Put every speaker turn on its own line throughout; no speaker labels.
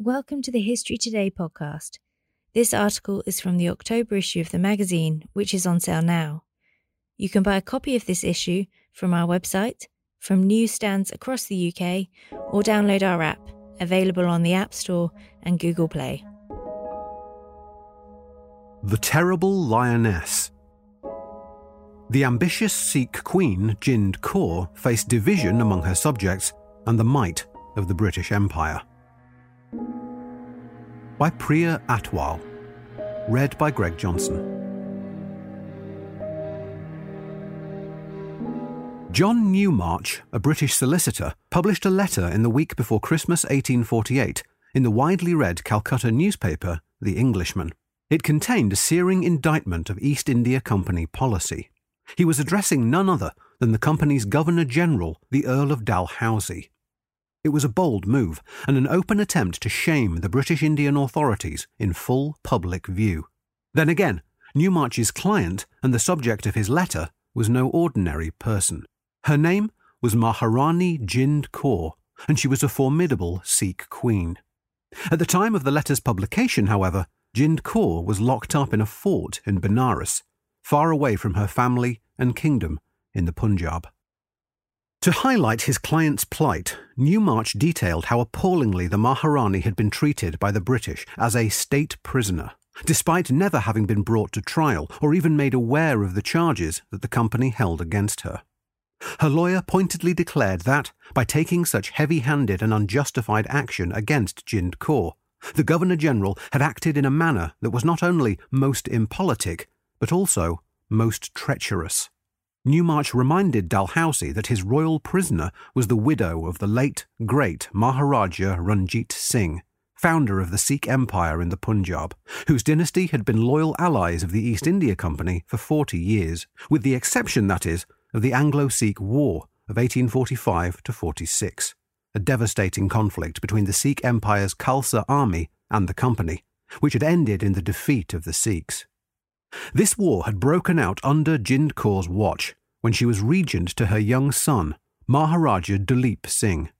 Welcome to the History Today podcast. This article is from the October issue of the magazine, which is on sale now. You can buy a copy of this issue from our website, from newsstands across the UK, or download our app, available on the App Store and Google Play.
The Terrible Lioness. The ambitious Sikh queen, Jind Kaur, faced division among her subjects and the might of the British Empire. By Priya Atwal. Read by Greig Johnson. John Newmarch, a British solicitor, published a letter in the week before Christmas 1848 in the widely read Calcutta newspaper, The Englishman. It contained a searing indictment of East India Company policy. He was addressing none other than the company's Governor General, the Earl of Dalhousie. It was a bold move and an open attempt to shame the British Indian authorities in full public view. Then again, Newmarch's client and the subject of his letter was no ordinary person. Her name was Maharani Jind Kaur, and she was a formidable Sikh queen. At the time of the letter's publication, however, Jind Kaur was locked up in a fort in Benares, far away from her family and kingdom in the Punjab. To highlight his client's plight, Newmarch detailed how appallingly the Maharani had been treated by the British as a state prisoner, despite never having been brought to trial or even made aware of the charges that the company held against her. Her lawyer pointedly declared that, by taking such heavy handed and unjustified action against Jind Kaur, the Governor General had acted in a manner that was not only most impolitic, but also most treacherous. Newmarch reminded Dalhousie that his royal prisoner was the widow of the late, great Maharaja Ranjit Singh, founder of the Sikh Empire in the Punjab, whose dynasty had been loyal allies of the East India Company for 40 years, with the exception, that is, of the Anglo Sikh War of 1845 to 46, a devastating conflict between the Sikh Empire's Khalsa army and the Company, which had ended in the defeat of the Sikhs. This war had broken out under Jind Kaur's watch when she was regent to her young son, Maharaja Duleep Singh.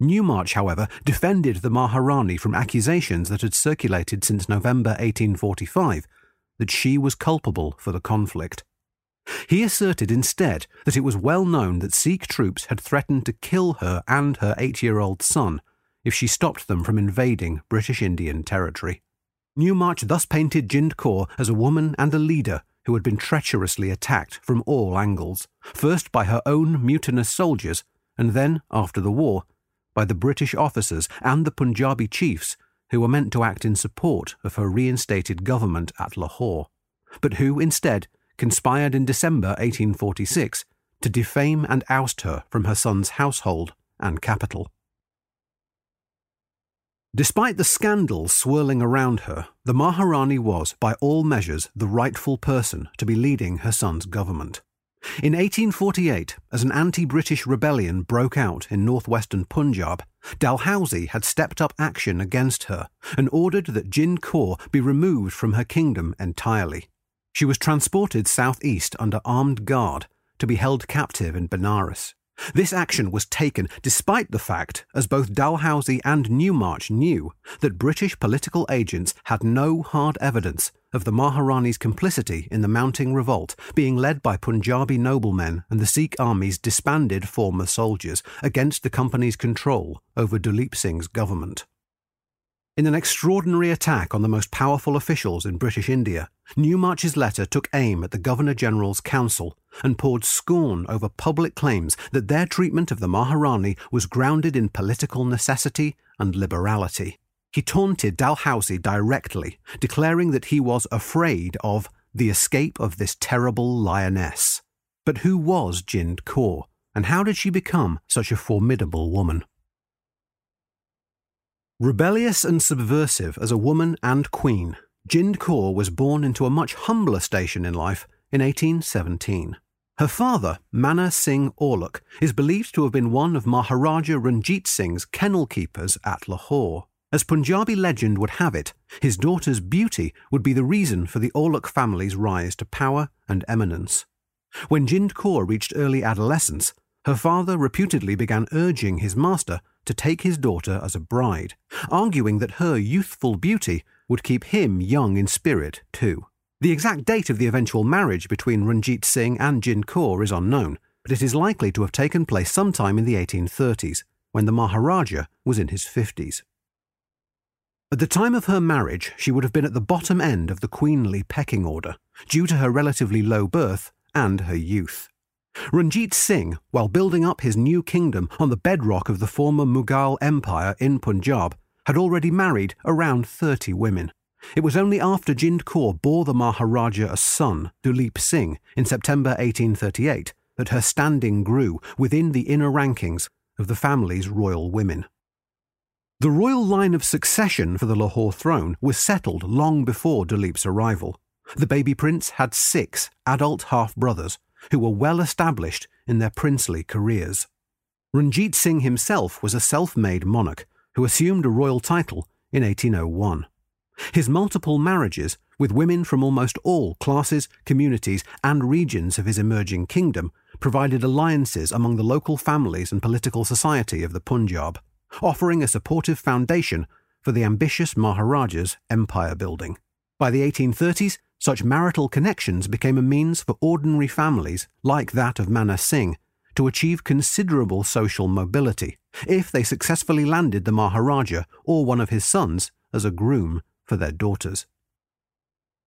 Newmarch, however, defended the Maharani from accusations that had circulated since November 1845 that she was culpable for the conflict. He asserted instead that it was well known that Sikh troops had threatened to kill her and her eight year old son if she stopped them from invading British Indian territory. Newmarch thus painted Jind Kaur as a woman and a leader who had been treacherously attacked from all angles, first by her own mutinous soldiers, and then, after the war, by the British officers and the Punjabi chiefs who were meant to act in support of her reinstated government at Lahore, but who, instead, conspired in December 1846 to defame and oust her from her son's household and capital. Despite the scandals swirling around her, the Maharani was, by all measures, the rightful person to be leading her son's government. In 1848, as an anti British rebellion broke out in northwestern Punjab, Dalhousie had stepped up action against her and ordered that Jind Kaur be removed from her kingdom entirely. She was transported southeast under armed guard to be held captive in Benares. This action was taken despite the fact, as both Dalhousie and Newmarch knew, that British political agents had no hard evidence of the Maharani's complicity in the mounting revolt being led by Punjabi noblemen and the Sikh army's disbanded former soldiers against the company's control over Duleep Singh's government. In an extraordinary attack on the most powerful officials in British India, Newmarch's letter took aim at the Governor General's Council and poured scorn over public claims that their treatment of the Maharani was grounded in political necessity and liberality. He taunted Dalhousie directly, declaring that he was afraid of the escape of this terrible lioness. But who was Jind Kaur, and how did she become such a formidable woman? Rebellious and subversive as a woman and queen, Jind Kaur was born into a much humbler station in life in 1817. Her father, Mana Singh Aulakh, is believed to have been one of Maharaja Ranjit Singh's kennel keepers at Lahore. As Punjabi legend would have it, his daughter's beauty would be the reason for the Aulakh family's rise to power and eminence. When Jind Kaur reached early adolescence, her father reputedly began urging his master to take his daughter as a bride, arguing that her youthful beauty would keep him young in spirit too. The exact date of the eventual marriage between Ranjit Singh and Jind Kaur is unknown, but it is likely to have taken place sometime in the 1830s, when the Maharaja was in his 50s. At the time of her marriage, she would have been at the bottom end of the queenly pecking order, due to her relatively low birth and her youth. Ranjit Singh, while building up his new kingdom on the bedrock of the former Mughal Empire in Punjab, had already married around 30 women. It was only after Jind Kaur bore the Maharaja a son, Duleep Singh, in September 1838 that her standing grew within the inner rankings of the family's royal women. The royal line of succession for the Lahore throne was settled long before Duleep's arrival. The baby prince had six adult half brothers, who were well established in their princely careers. Ranjit Singh himself was a self made monarch who assumed a royal title in 1801. His multiple marriages with women from almost all classes, communities, and regions of his emerging kingdom provided alliances among the local families and political society of the Punjab, offering a supportive foundation for the ambitious Maharaja's empire building. By the 1830s, such marital connections became a means for ordinary families, like that of Mana Singh, to achieve considerable social mobility if they successfully landed the Maharaja or one of his sons as a groom for their daughters.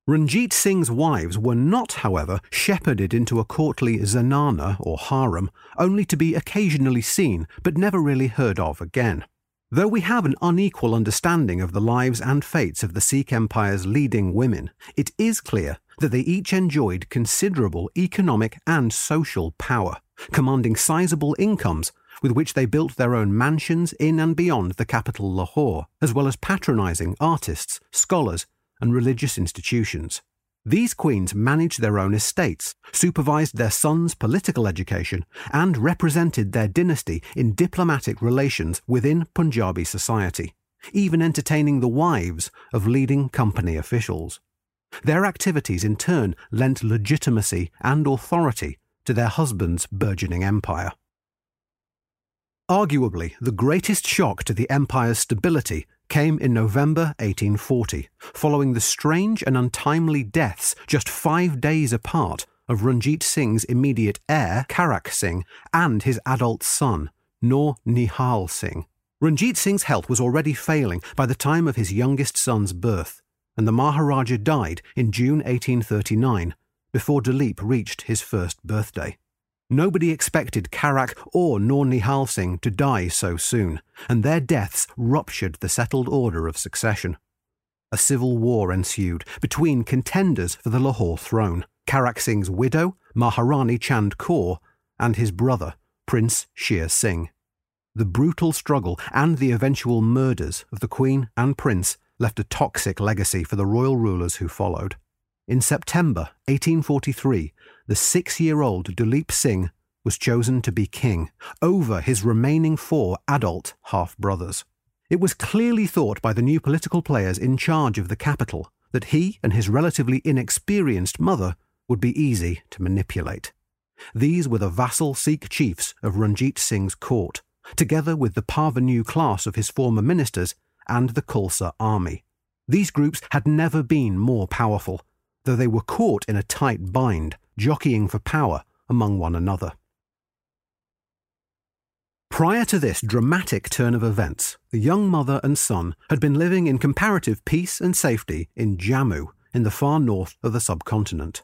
Ranjit Singh's wives were not, however, shepherded into a courtly zanana or harem, only to be occasionally seen but never really heard of again. Though we have an unequal understanding of the lives and fates of the Sikh Empire's leading women, it is clear that they each enjoyed considerable economic and social power, commanding sizable incomes with which they built their own mansions in and beyond the capital Lahore, as well as patronizing artists, scholars, and religious institutions. These queens managed their own estates, supervised their sons' political education, and represented their dynasty in diplomatic relations within Punjabi society, even entertaining the wives of leading company officials. Their activities in turn lent legitimacy and authority to their husbands' burgeoning empire. Arguably, the greatest shock to the empire's stability came in November 1840, following the strange and untimely deaths just five days apart of Ranjit Singh's immediate heir, Kharak Singh, and his adult son, Noor Nihal Singh. Ranjit Singh's health was already failing by the time of his youngest son's birth, and the Maharaja died in June 1839, before Duleep reached his first birthday. Nobody expected Kharak or Noor Nihal Singh to die so soon, and their deaths ruptured the settled order of succession. A civil war ensued between contenders for the Lahore throne Kharak Singh's widow, Maharani Chand Kaur, and his brother, Prince Sher Singh. The brutal struggle and the eventual murders of the Queen and Prince left a toxic legacy for the royal rulers who followed. In September 1843, the six year old Duleep Singh was chosen to be king over his remaining four adult half brothers. It was clearly thought by the new political players in charge of the capital that he and his relatively inexperienced mother would be easy to manipulate. These were the vassal Sikh chiefs of Ranjit Singh's court, together with the parvenu class of his former ministers and the Khalsa army. These groups had never been more powerful, though they were caught in a tight bind, jockeying for power among one another. Prior to this dramatic turn of events, the young mother and son had been living in comparative peace and safety in Jammu, in the far north of the subcontinent.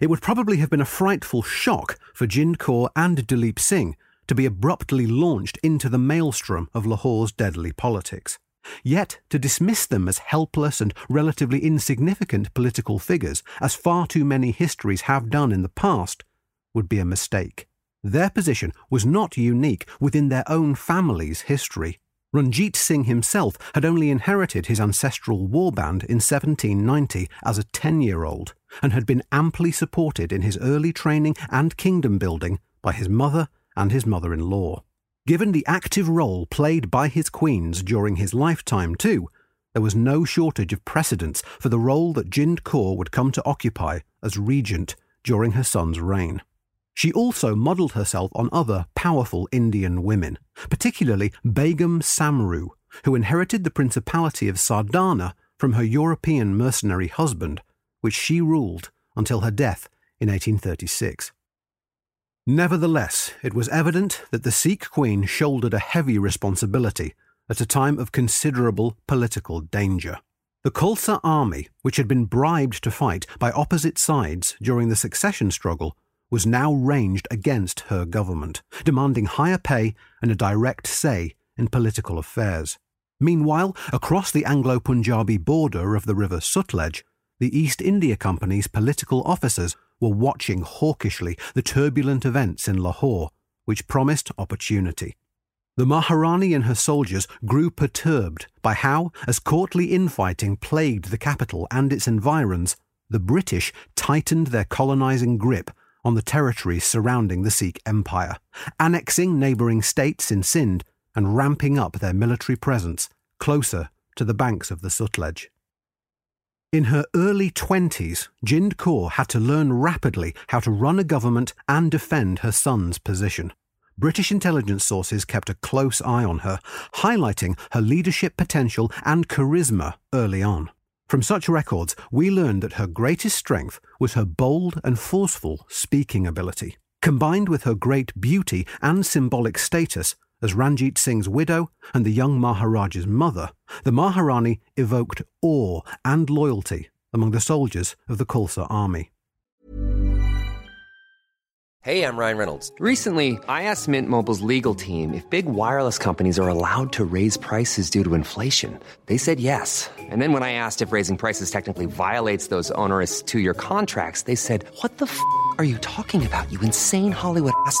It would probably have been a frightful shock for Jind Kaur and Duleep Singh to be abruptly launched into the maelstrom of Lahore's deadly politics. Yet, to dismiss them as helpless and relatively insignificant political figures, as far too many histories have done in the past, would be a mistake. Their position was not unique within their own family's history. Ranjit Singh himself had only inherited his ancestral warband in 1790 as a 10 year old and had been amply supported in his early training and kingdom building by his mother and his mother in law. Given the active role played by his queens during his lifetime, too, there was no shortage of precedents for the role that Jind Kaur would come to occupy as regent during her son's reign. She also modelled herself on other powerful Indian women, particularly Begum Samru, who inherited the Principality of Sardhana from her European mercenary husband, which she ruled until her death in 1836. Nevertheless, it was evident that the Sikh queen shouldered a heavy responsibility at a time of considerable political danger. The Khalsa army, which had been bribed to fight by opposite sides during the succession struggle, was now ranged against her government, demanding higher pay and a direct say in political affairs. Meanwhile, across the Anglo Punjabi border of the river Sutlej, the East India Company's political officers were watching hawkishly the turbulent events in Lahore, which promised opportunity. The Maharani and her soldiers grew perturbed by how, as courtly infighting plagued the capital and its environs, the British tightened their colonizing grip on the territories surrounding the Sikh Empire, annexing neighbouring states in Sindh and ramping up their military presence closer to the banks of the Sutlej. In her early 20s, Jind Kaur had to learn rapidly how to run a government and defend her son's position. British intelligence sources kept a close eye on her, highlighting her leadership potential and charisma early on. From such records, we learned that her greatest strength was her bold and forceful speaking ability. Combined with her great beauty and symbolic status as Ranjit Singh's widow and the young Maharaja's mother, the Maharani evoked awe and loyalty among the soldiers of the Khalsa army.
Hey, I'm Ryan Reynolds. Recently, I asked Mint Mobile's legal team if big wireless companies are allowed to raise prices due to inflation. They said yes. And then when I asked if raising prices technically violates those onerous two year contracts, they said, What the f are you talking about, you insane Hollywood ass?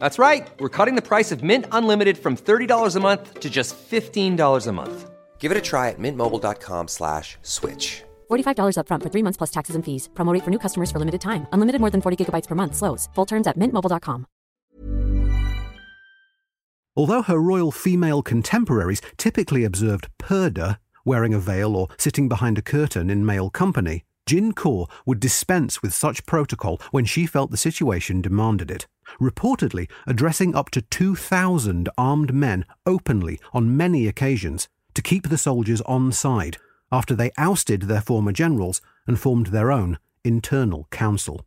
That's right. We're cutting the price of Mint Unlimited from $30 a month to just $15 a month. Give it a try at mintmobile.com slash switch.
$45 upfront for three months plus taxes and fees. Promote for new customers for limited time. Unlimited more than 40 gigabytes per month. Slows. Full terms at mintmobile.com.
Although her royal female contemporaries typically observed purdah, wearing a veil or sitting behind a curtain in male company, Jind Kaur would dispense with such protocol when she felt the situation demanded it, reportedly addressing up to 2,000 armed men openly on many occasions to keep the soldiers on side after they ousted their former generals and formed their own internal council.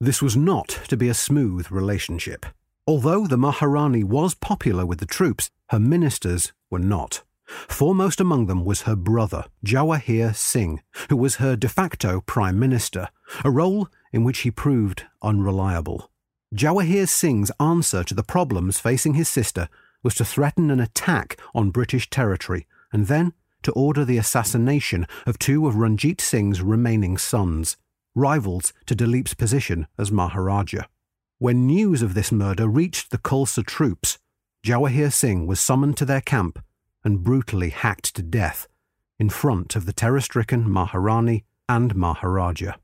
This was not to be a smooth relationship. Although the Maharani was popular with the troops, her ministers were not. Foremost among them was her brother, Jawahir Singh, who was her de facto prime minister, a role in which he proved unreliable. Jawahir Singh's answer to the problems facing his sister was to threaten an attack on British territory and then to order the assassination of two of Ranjit Singh's remaining sons, rivals to Duleep's position as Maharaja. When news of this murder reached the Khalsa troops, Jawahir Singh was summoned to their camp and brutally hacked to death in front of the terror stricken Maharani and Maharaja.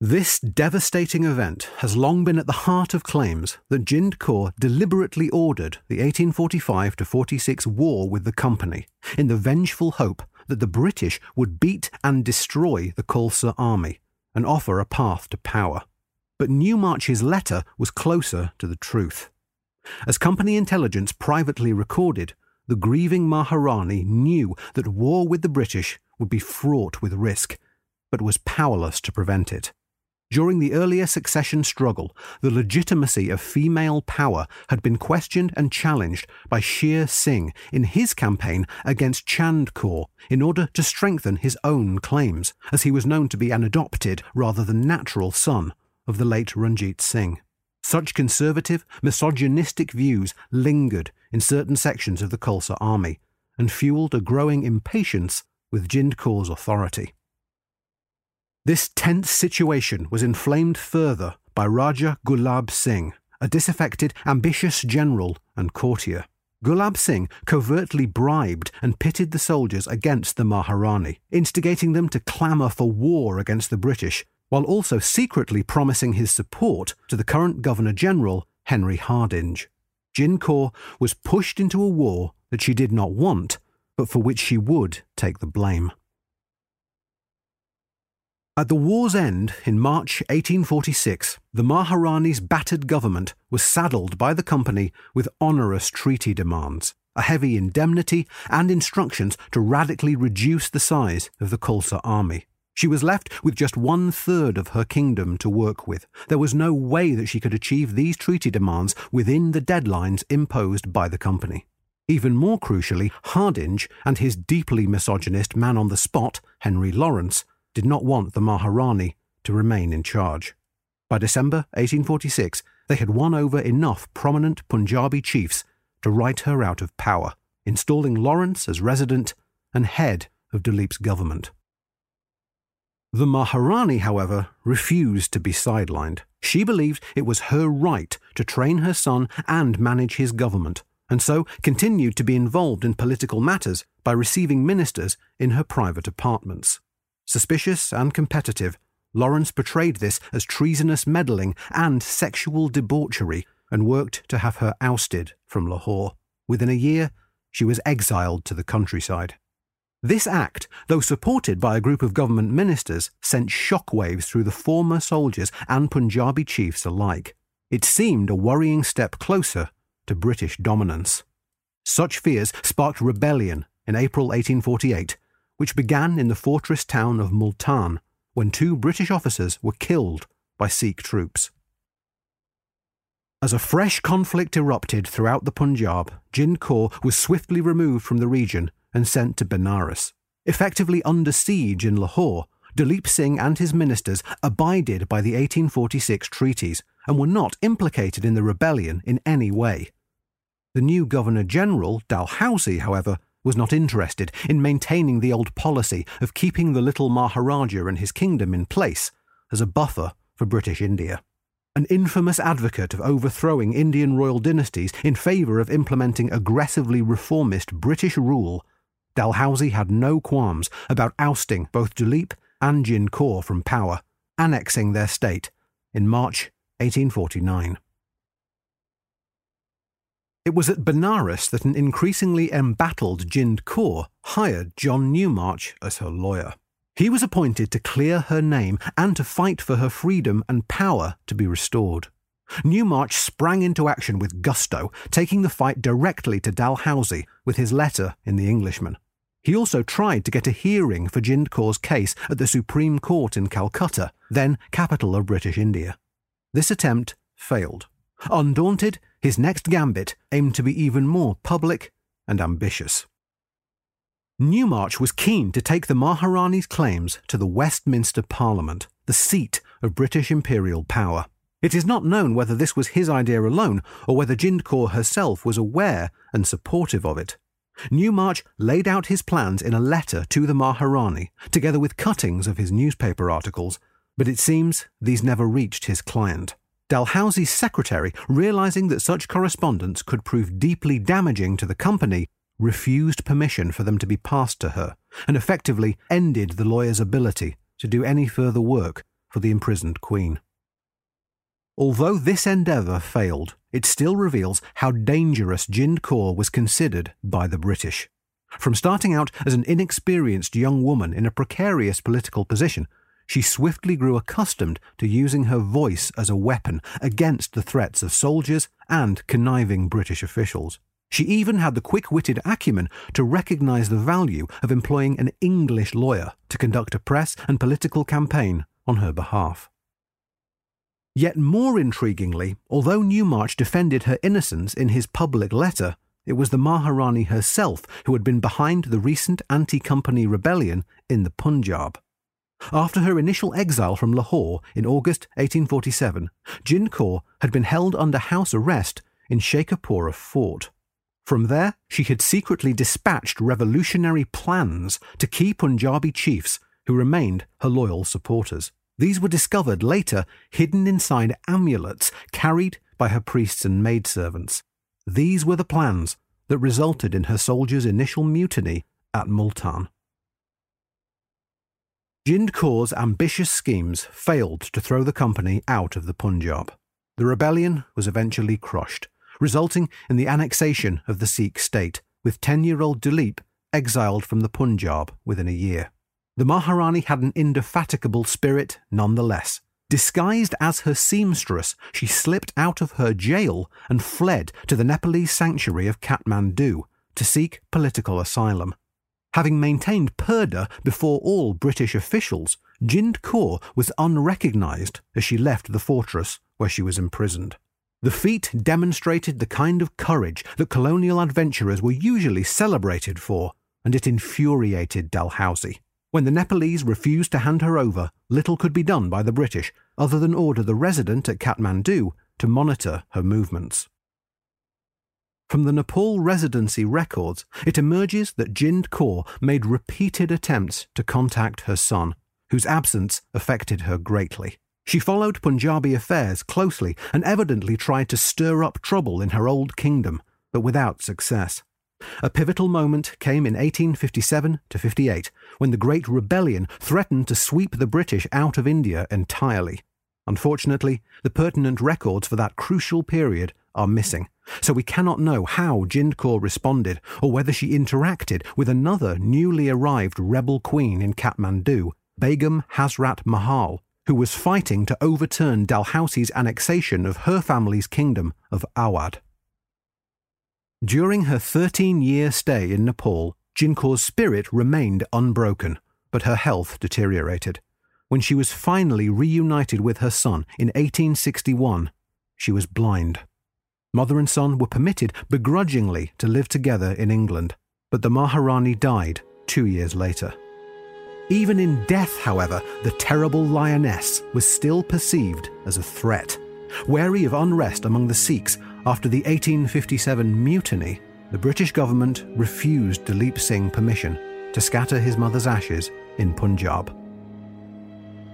This devastating event has long been at the heart of claims that Jind Kaur deliberately ordered the 1845 46 war with the Company in the vengeful hope that the British would beat and destroy the Khalsa army and offer a path to power. But Newmarch's letter was closer to the truth. As company intelligence privately recorded, the grieving Maharani knew that war with the British would be fraught with risk, but was powerless to prevent it. During the earlier succession struggle, the legitimacy of female power had been questioned and challenged by Sher Singh in his campaign against Chand Kaur in order to strengthen his own claims, as he was known to be an adopted rather than natural son of the late Ranjit Singh. Such conservative, misogynistic views lingered in certain sections of the Khalsa army and fueled a growing impatience with Jind Kaur's authority. This tense situation was inflamed further by Raja Gulab Singh, a disaffected, ambitious general and courtier. Gulab Singh covertly bribed and pitted the soldiers against the Maharani, instigating them to clamour for war against the British, while also secretly promising his support to the current Governor General, Henry Hardinge. Jind Kaur was pushed into a war that she did not want, but for which she would take the blame. At the war's end, in March 1846, the Maharani's battered government was saddled by the company with onerous treaty demands, a heavy indemnity, and instructions to radically reduce the size of the Khalsa army. She was left with just one third of her kingdom to work with. There was no way that she could achieve these treaty demands within the deadlines imposed by the company. Even more crucially, Hardinge and his deeply misogynist man on the spot, Henry Lawrence, did not want the Maharani to remain in charge. By December 1846, they had won over enough prominent Punjabi chiefs to write her out of power, installing Lawrence as resident and head of Duleep's government. The Maharani, however, refused to be sidelined. She believed it was her right to train her son and manage his government, and so continued to be involved in political matters by receiving ministers in her private apartments. Suspicious and competitive, Lawrence portrayed this as treasonous meddling and sexual debauchery and worked to have her ousted from Lahore. Within a year, she was exiled to the countryside. This act, though supported by a group of government ministers, sent shockwaves through the former soldiers and Punjabi chiefs alike. It seemed a worrying step closer to British dominance. Such fears sparked rebellion in April 1848 which began in the fortress town of Multan when two British officers were killed by Sikh troops. As a fresh conflict erupted throughout the Punjab, Jind Kaur was swiftly removed from the region and sent to Benares. Effectively under siege in Lahore, Duleep Singh and his ministers abided by the 1846 treaties and were not implicated in the rebellion in any way. The new Governor General, Dalhousie, however, was not interested in maintaining the old policy of keeping the little Maharaja and his kingdom in place as a buffer for British India. An infamous advocate of overthrowing Indian royal dynasties in favour of implementing aggressively reformist British rule, Dalhousie had no qualms about ousting both Duleep and Jind Kaur from power, annexing their state in March 1849. It was at Benares that an increasingly embattled Jind Kaur hired John Newmarch as her lawyer. He was appointed to clear her name and to fight for her freedom and power to be restored. Newmarch sprang into action with gusto, taking the fight directly to Dalhousie with his letter in The Englishman. He also tried to get a hearing for Jind Kaur's case at the Supreme Court in Calcutta, then capital of British India. This attempt failed. Undaunted, his next gambit aimed to be even more public and ambitious. Newmarch was keen to take the Maharani's claims to the Westminster Parliament, the seat of British imperial power. It is not known whether this was his idea alone or whether Jind Kaur herself was aware and supportive of it. Newmarch laid out his plans in a letter to the Maharani, together with cuttings of his newspaper articles, but it seems these never reached his client. Dalhousie's secretary, realizing that such correspondence could prove deeply damaging to the company, refused permission for them to be passed to her, and effectively ended the lawyer's ability to do any further work for the imprisoned Queen. Although this endeavour failed, it still reveals how dangerous Jind Kaur was considered by the British. From starting out as an inexperienced young woman in a precarious political position, she swiftly grew accustomed to using her voice as a weapon against the threats of soldiers and conniving British officials. She even had the quick witted acumen to recognize the value of employing an English lawyer to conduct a press and political campaign on her behalf. Yet more intriguingly, although Newmarch defended her innocence in his public letter, it was the Maharani herself who had been behind the recent anti company rebellion in the Punjab. After her initial exile from Lahore in August 1847, Jind Kaur had been held under house arrest in Sheikhupura Fort. From there, she had secretly dispatched revolutionary plans to key Punjabi chiefs who remained her loyal supporters. These were discovered later hidden inside amulets carried by her priests and maidservants. These were the plans that resulted in her soldiers' initial mutiny at Multan. Jind Kaur's ambitious schemes failed to throw the company out of the Punjab. The rebellion was eventually crushed, resulting in the annexation of the Sikh state, with 10 year old Duleep exiled from the Punjab within a year. The Maharani had an indefatigable spirit nonetheless. Disguised as her seamstress, she slipped out of her jail and fled to the Nepalese sanctuary of Kathmandu to seek political asylum. Having maintained purdah before all British officials, Jind Kaur was unrecognised as she left the fortress where she was imprisoned. The feat demonstrated the kind of courage that colonial adventurers were usually celebrated for, and it infuriated Dalhousie. When the Nepalese refused to hand her over, little could be done by the British other than order the resident at Kathmandu to monitor her movements. From the Nepal residency records, it emerges that Jind Kaur made repeated attempts to contact her son, whose absence affected her greatly. She followed Punjabi affairs closely and evidently tried to stir up trouble in her old kingdom, but without success. A pivotal moment came in 1857 to 58 when the Great Rebellion threatened to sweep the British out of India entirely. Unfortunately, the pertinent records for that crucial period are missing, so we cannot know how Jind Kaur responded or whether she interacted with another newly arrived rebel queen in Kathmandu, Begum Hazrat Mahal, who was fighting to overturn Dalhousie's annexation of her family's kingdom of Awadh. During her 13 year stay in Nepal, Jind Kaur's spirit remained unbroken, but her health deteriorated. When she was finally reunited with her son in 1861, she was blind. Mother and son were permitted begrudgingly to live together in England, but the Maharani died two years later. Even in death, however, the terrible lioness was still perceived as a threat. Wary of unrest among the Sikhs after the 1857 mutiny, the British government refused Duleep Singh permission to scatter his mother's ashes in Punjab.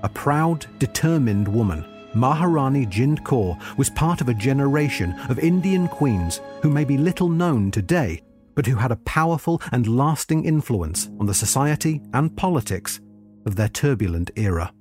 A proud, determined woman, Maharani Jind Kaur was part of a generation of Indian queens who may be little known today but who had a powerful and lasting influence on the society and politics of their turbulent era.